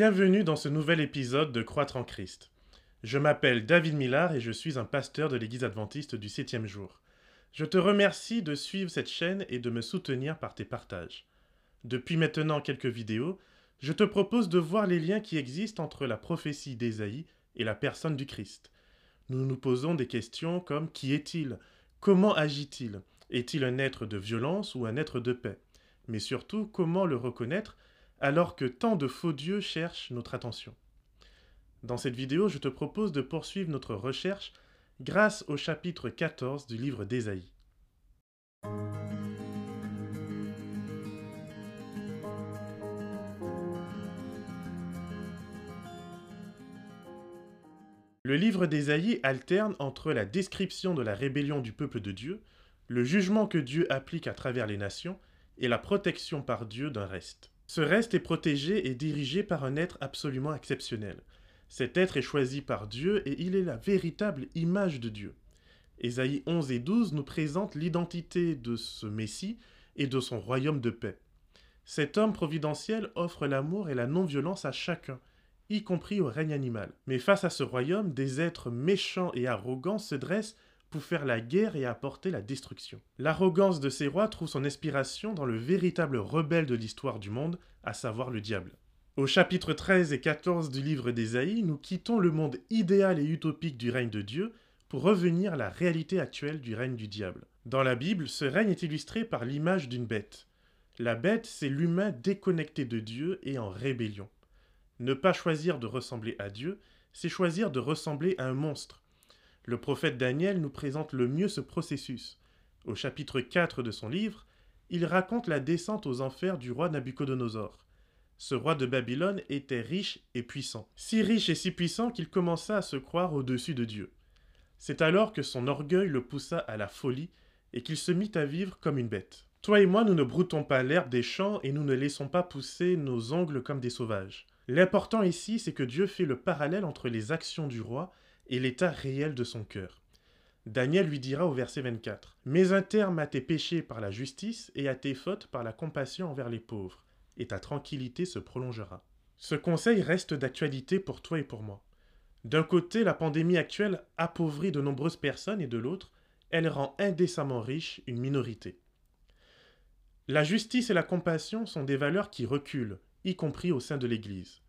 Bienvenue dans ce nouvel épisode de Croître en Christ. Je m'appelle David Millard et je suis un pasteur de l'Église adventiste du septième jour. Je te remercie de suivre cette chaîne et de me soutenir par tes partages. Depuis maintenant quelques vidéos, je te propose de voir les liens qui existent entre la prophétie d'Ésaïe et la personne du Christ. Nous nous posons des questions comme qui est-il? Comment agit-il? Est-il un être de violence ou un être de paix? Mais surtout, comment le reconnaître alors que tant de faux dieux cherchent notre attention Dans cette vidéo, je te propose de poursuivre notre recherche grâce au chapitre 14 du livre d'Ésaïe. Le livre d'Ésaïe alterne entre la description de la rébellion du peuple de Dieu, le jugement que Dieu applique à travers les nations, et la protection par Dieu d'un reste. Ce reste est protégé et dirigé par un être absolument exceptionnel. Cet être est choisi par Dieu et il est la véritable image de Dieu. Ésaïe 11 et 12 nous présentent l'identité de ce Messie et de son royaume de paix. Cet homme providentiel offre l'amour et la non-violence à chacun, y compris au règne animal. Mais face à ce royaume, des êtres méchants et arrogants se dressent pour faire la guerre et apporter la destruction. L'arrogance de ces rois trouve son inspiration dans le véritable rebelle de l'histoire du monde, à savoir le diable. Au chapitre 13 et 14 du livre d'Ésaïe, nous quittons le monde idéal et utopique du règne de Dieu pour revenir à la réalité actuelle du règne du diable. Dans la Bible, ce règne est illustré par l'image d'une bête. La bête, c'est l'humain déconnecté de Dieu et en rébellion. Ne pas choisir de ressembler à Dieu, c'est choisir de ressembler à un monstre. Le prophète Daniel nous présente le mieux ce processus. Au chapitre 4 de son livre, il raconte la descente aux enfers du roi Nabuchodonosor. Ce roi de Babylone était riche et puissant, si riche et si puissant qu'il commença à se croire au-dessus de Dieu. C'est alors que son orgueil le poussa à la folie et qu'il se mit à vivre comme une bête. Toi et moi, nous ne broutons pas l'herbe des champs et nous ne laissons pas pousser nos ongles comme des sauvages. L'important ici, c'est que Dieu fait le parallèle entre les actions du roi et l'état réel de son cœur. Daniel lui dira au verset 24 Mets un terme à tes péchés par la justice et à tes fautes par la compassion envers les pauvres, et ta tranquillité se prolongera. Ce conseil reste d'actualité pour toi et pour moi. D'un côté, la pandémie actuelle appauvrit de nombreuses personnes et de l'autre, elle rend indécemment riche une minorité. La justice et la compassion sont des valeurs qui reculent, y compris au sein de l'Église.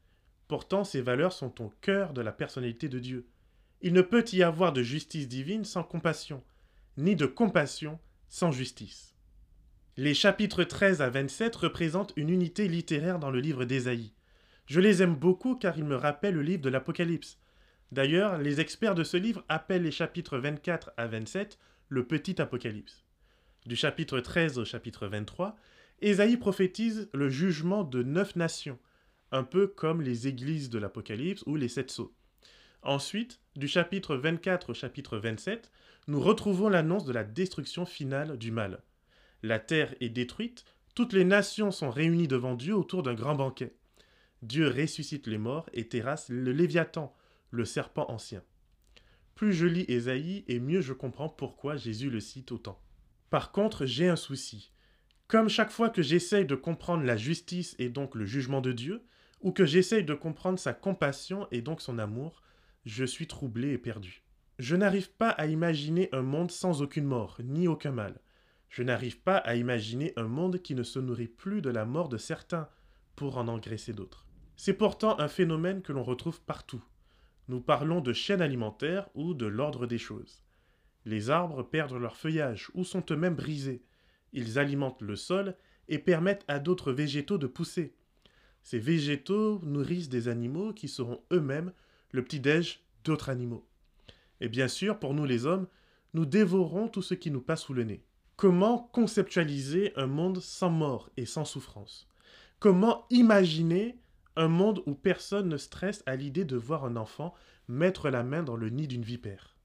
Pourtant, ces valeurs sont au cœur de la personnalité de Dieu. Il ne peut y avoir de justice divine sans compassion, ni de compassion sans justice. Les chapitres 13 à 27 représentent une unité littéraire dans le livre d'Ésaïe. Je les aime beaucoup car ils me rappellent le livre de l'Apocalypse. D'ailleurs, les experts de ce livre appellent les chapitres 24 à 27 le petit Apocalypse. Du chapitre 13 au chapitre 23, Ésaïe prophétise le jugement de neuf nations, un peu comme les églises de l'Apocalypse ou les sept sceaux. Ensuite, du chapitre 24 au chapitre 27, nous retrouvons l'annonce de la destruction finale du mal. La terre est détruite, toutes les nations sont réunies devant Dieu autour d'un grand banquet. Dieu ressuscite les morts et terrasse le Léviathan, le serpent ancien. Plus je lis Ésaïe et mieux je comprends pourquoi Jésus le cite autant. Par contre, j'ai un souci. Comme chaque fois que j'essaye de comprendre la justice et donc le jugement de Dieu, ou que j'essaye de comprendre sa compassion et donc son amour, je suis troublé et perdu. Je n'arrive pas à imaginer un monde sans aucune mort, ni aucun mal. Je n'arrive pas à imaginer un monde qui ne se nourrit plus de la mort de certains pour en engraisser d'autres. C'est pourtant un phénomène que l'on retrouve partout. Nous parlons de chaîne alimentaire ou de l'ordre des choses. Les arbres perdent leur feuillage ou sont eux-mêmes brisés. Ils alimentent le sol et permettent à d'autres végétaux de pousser. Ces végétaux nourrissent des animaux qui seront eux-mêmes le petit-déj d'autres animaux. Et bien sûr, pour nous les hommes, nous dévorons tout ce qui nous passe sous le nez. Comment conceptualiser un monde sans mort et sans souffrance? Comment imaginer un monde où personne ne stresse à l'idée de voir un enfant mettre la main dans le nid d'une vipère?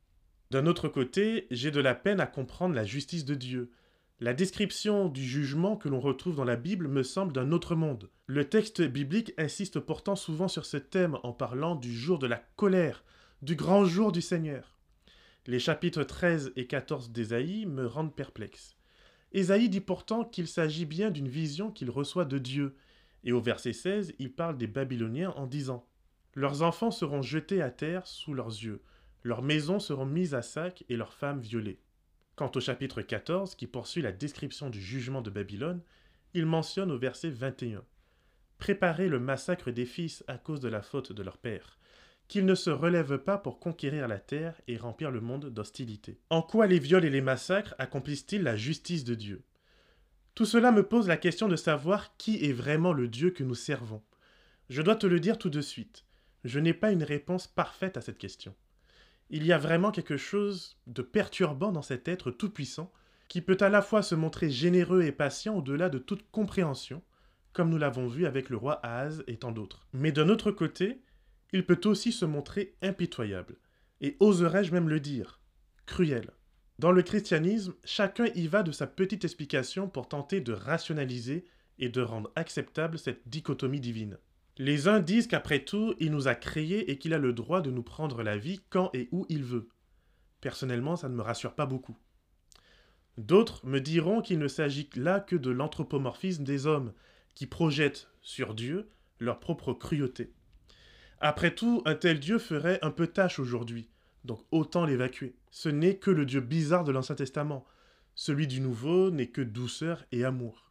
D'un autre côté, j'ai de la peine à comprendre la justice de Dieu, la description du jugement que l'on retrouve dans la Bible me semble d'un autre monde. Le texte biblique insiste pourtant souvent sur ce thème en parlant du jour de la colère, du grand jour du Seigneur. Les chapitres 13 et 14 d'Ésaïe me rendent perplexe. Ésaïe dit pourtant qu'il s'agit bien d'une vision qu'il reçoit de Dieu, Et au verset 16, il parle des Babyloniens en disant Leurs enfants seront jetés à terre sous leurs yeux, leurs maisons seront mises à sac et leurs femmes violées. Quant au chapitre 14, qui poursuit la description du jugement de Babylone, il mentionne au verset 21 Préparez le massacre des fils à cause de la faute de leur père, qu'ils ne se relèvent pas pour conquérir la terre et remplir le monde d'hostilité. En quoi les viols et les massacres accomplissent-ils la justice de Dieu? Tout cela me pose la question de savoir qui est vraiment le Dieu que nous servons. Je dois te le dire tout de suite, je n'ai pas une réponse parfaite à cette question. Il y a vraiment quelque chose de perturbant dans cet être tout-puissant qui peut à la fois se montrer généreux et patient au-delà de toute compréhension, comme nous l'avons vu avec le roi Ahaz et tant d'autres. Mais d'un autre côté, il peut aussi se montrer impitoyable, et oserais-je même le dire, cruel. Dans le christianisme, chacun y va de sa petite explication pour tenter de rationaliser et de rendre acceptable cette dichotomie divine. Les uns disent qu'après tout, il nous a créés et qu'il a le droit de nous prendre la vie quand et où il veut. Personnellement, ça ne me rassure pas beaucoup. D'autres me diront qu'il ne s'agit là que de l'anthropomorphisme des hommes, qui projettent sur Dieu leur propre cruauté. Après tout, un tel Dieu ferait un peu tâche aujourd'hui, donc autant l'évacuer. Ce n'est que le Dieu bizarre de l'Ancien Testament. Celui du Nouveau n'est que douceur et amour.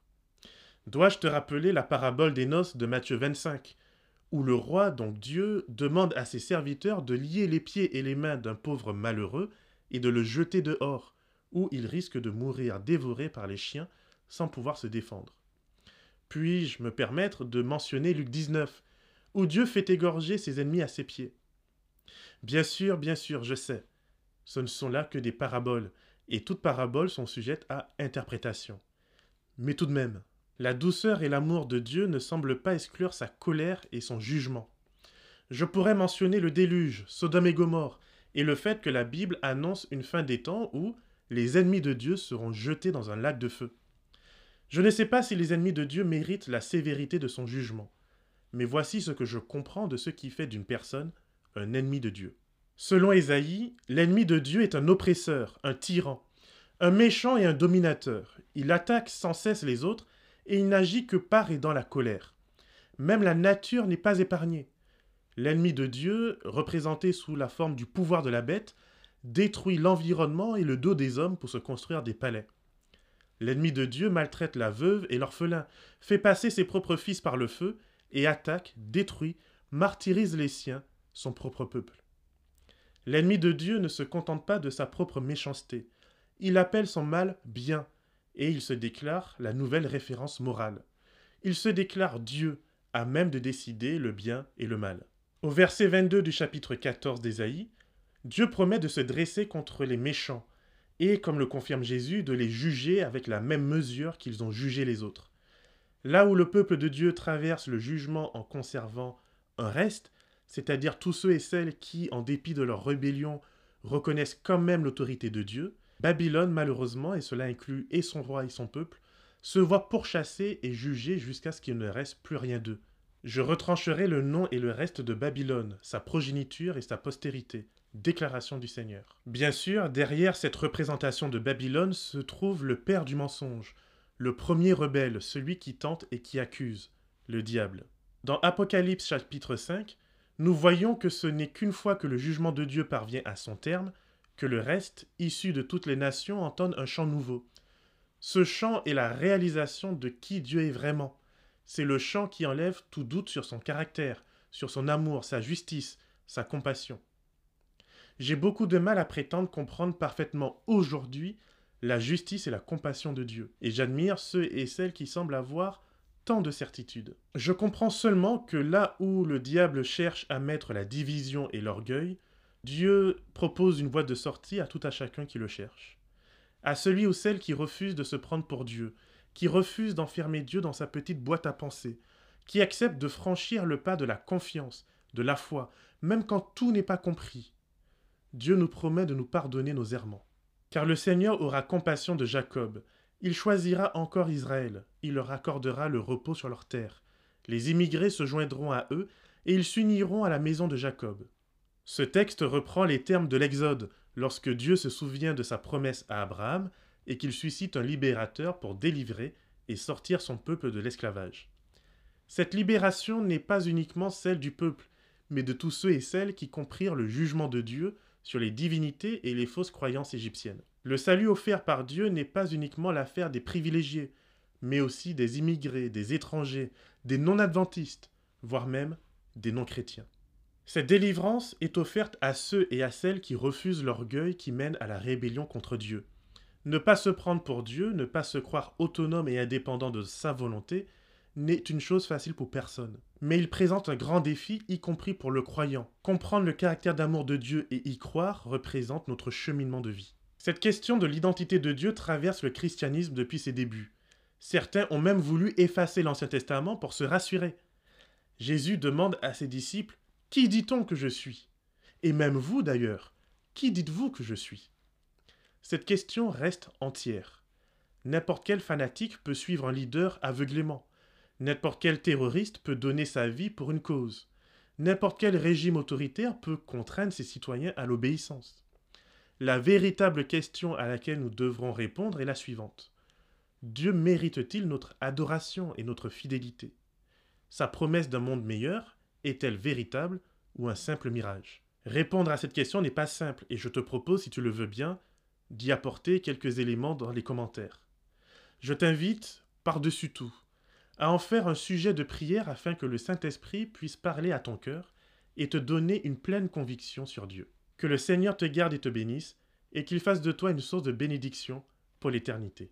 Dois-je te rappeler la parabole des noces de Matthieu 25, où le roi, donc Dieu, demande à ses serviteurs de lier les pieds et les mains d'un pauvre malheureux et de le jeter dehors, où il risque de mourir dévoré par les chiens sans pouvoir se défendre. Puis-je me permettre de mentionner Luc 19, où Dieu fait égorger ses ennemis à ses pieds? Bien sûr, bien sûr, je sais, ce ne sont là que des paraboles, et toutes paraboles sont sujettes à interprétation. Mais tout de même, la douceur et l'amour de Dieu ne semblent pas exclure sa colère et son jugement. Je pourrais mentionner le déluge, Sodome et Gomorre, et le fait que la Bible annonce une fin des temps où les ennemis de Dieu seront jetés dans un lac de feu. Je ne sais pas si les ennemis de Dieu méritent la sévérité de son jugement, mais voici ce que je comprends de ce qui fait d'une personne un ennemi de Dieu. Selon Ésaïe, l'ennemi de Dieu est un oppresseur, un tyran, un méchant et un dominateur. Il attaque sans cesse les autres et il n'agit que par et dans la colère. Même la nature n'est pas épargnée. L'ennemi de Dieu, représenté sous la forme du pouvoir de la bête, détruit l'environnement et le dos des hommes pour se construire des palais. L'ennemi de Dieu maltraite la veuve et l'orphelin, fait passer ses propres fils par le feu, et attaque, détruit, martyrise les siens, son propre peuple. L'ennemi de Dieu ne se contente pas de sa propre méchanceté. Il appelle son mal bien, et il se déclare la nouvelle référence morale. Il se déclare Dieu, à même de décider le bien et le mal. Au verset 22 du chapitre 14 d'Ésaïe, Dieu promet de se dresser contre les méchants, et, comme le confirme Jésus, de les juger avec la même mesure qu'ils ont jugé les autres. Là où le peuple de Dieu traverse le jugement en conservant un reste, c'est-à-dire tous ceux et celles qui, en dépit de leur rébellion, reconnaissent quand même l'autorité de Dieu, Babylone, malheureusement, et cela inclut et son roi et son peuple, se voit pourchasser et juger jusqu'à ce qu'il ne reste plus rien d'eux. Je retrancherai le nom et le reste de Babylone, sa progéniture et sa postérité. Déclaration du Seigneur. Bien sûr, derrière cette représentation de Babylone se trouve le père du mensonge, le premier rebelle, celui qui tente et qui accuse, le diable. Dans Apocalypse chapitre 5, nous voyons que ce n'est qu'une fois que le jugement de Dieu parvient à son terme que le reste, issu de toutes les nations, entende un chant nouveau. Ce chant est la réalisation de qui Dieu est vraiment. C'est le chant qui enlève tout doute sur son caractère, sur son amour, sa justice, sa compassion. J'ai beaucoup de mal à prétendre comprendre parfaitement aujourd'hui la justice et la compassion de Dieu, et j'admire ceux et celles qui semblent avoir tant de certitude. Je comprends seulement que là où le diable cherche à mettre la division et l'orgueil, Dieu propose une voie de sortie à tout à chacun qui le cherche. À celui ou celle qui refuse de se prendre pour Dieu, qui refuse d'enfermer Dieu dans sa petite boîte à pensée, qui accepte de franchir le pas de la confiance, de la foi, même quand tout n'est pas compris. Dieu nous promet de nous pardonner nos errements. Car le Seigneur aura compassion de Jacob, il choisira encore Israël, il leur accordera le repos sur leur terre. Les immigrés se joindront à eux, et ils s'uniront à la maison de Jacob. Ce texte reprend les termes de l'Exode, lorsque Dieu se souvient de sa promesse à Abraham et qu'il suscite un libérateur pour délivrer et sortir son peuple de l'esclavage. Cette libération n'est pas uniquement celle du peuple, mais de tous ceux et celles qui comprirent le jugement de Dieu sur les divinités et les fausses croyances égyptiennes. Le salut offert par Dieu n'est pas uniquement l'affaire des privilégiés, mais aussi des immigrés, des étrangers, des non-adventistes, voire même des non-chrétiens. Cette délivrance est offerte à ceux et à celles qui refusent l'orgueil qui mène à la rébellion contre Dieu. Ne pas se prendre pour Dieu, ne pas se croire autonome et indépendant de sa volonté, n'est une chose facile pour personne. Mais il présente un grand défi, y compris pour le croyant. Comprendre le caractère d'amour de Dieu et y croire représente notre cheminement de vie. Cette question de l'identité de Dieu traverse le christianisme depuis ses débuts. Certains ont même voulu effacer l'Ancien Testament pour se rassurer. Jésus demande à ses disciples Qui dit-on que je suis? Et même vous d'ailleurs, qui dites-vous que je suis? Cette question reste entière. N'importe quel fanatique peut suivre un leader aveuglément. N'importe quel terroriste peut donner sa vie pour une cause. N'importe quel régime autoritaire peut contraindre ses citoyens à l'obéissance. La véritable question à laquelle nous devrons répondre est la suivante. Dieu mérite-t-il notre adoration et notre fidélité? Sa promesse d'un monde meilleur est-elle véritable ou un simple mirage? Répondre à cette question n'est pas simple et je te propose, si tu le veux bien, d'y apporter quelques éléments dans les commentaires. Je t'invite, par-dessus tout, à en faire un sujet de prière afin que le Saint-Esprit puisse parler à ton cœur et te donner une pleine conviction sur Dieu. Que le Seigneur te garde et te bénisse, et qu'il fasse de toi une source de bénédiction pour l'éternité.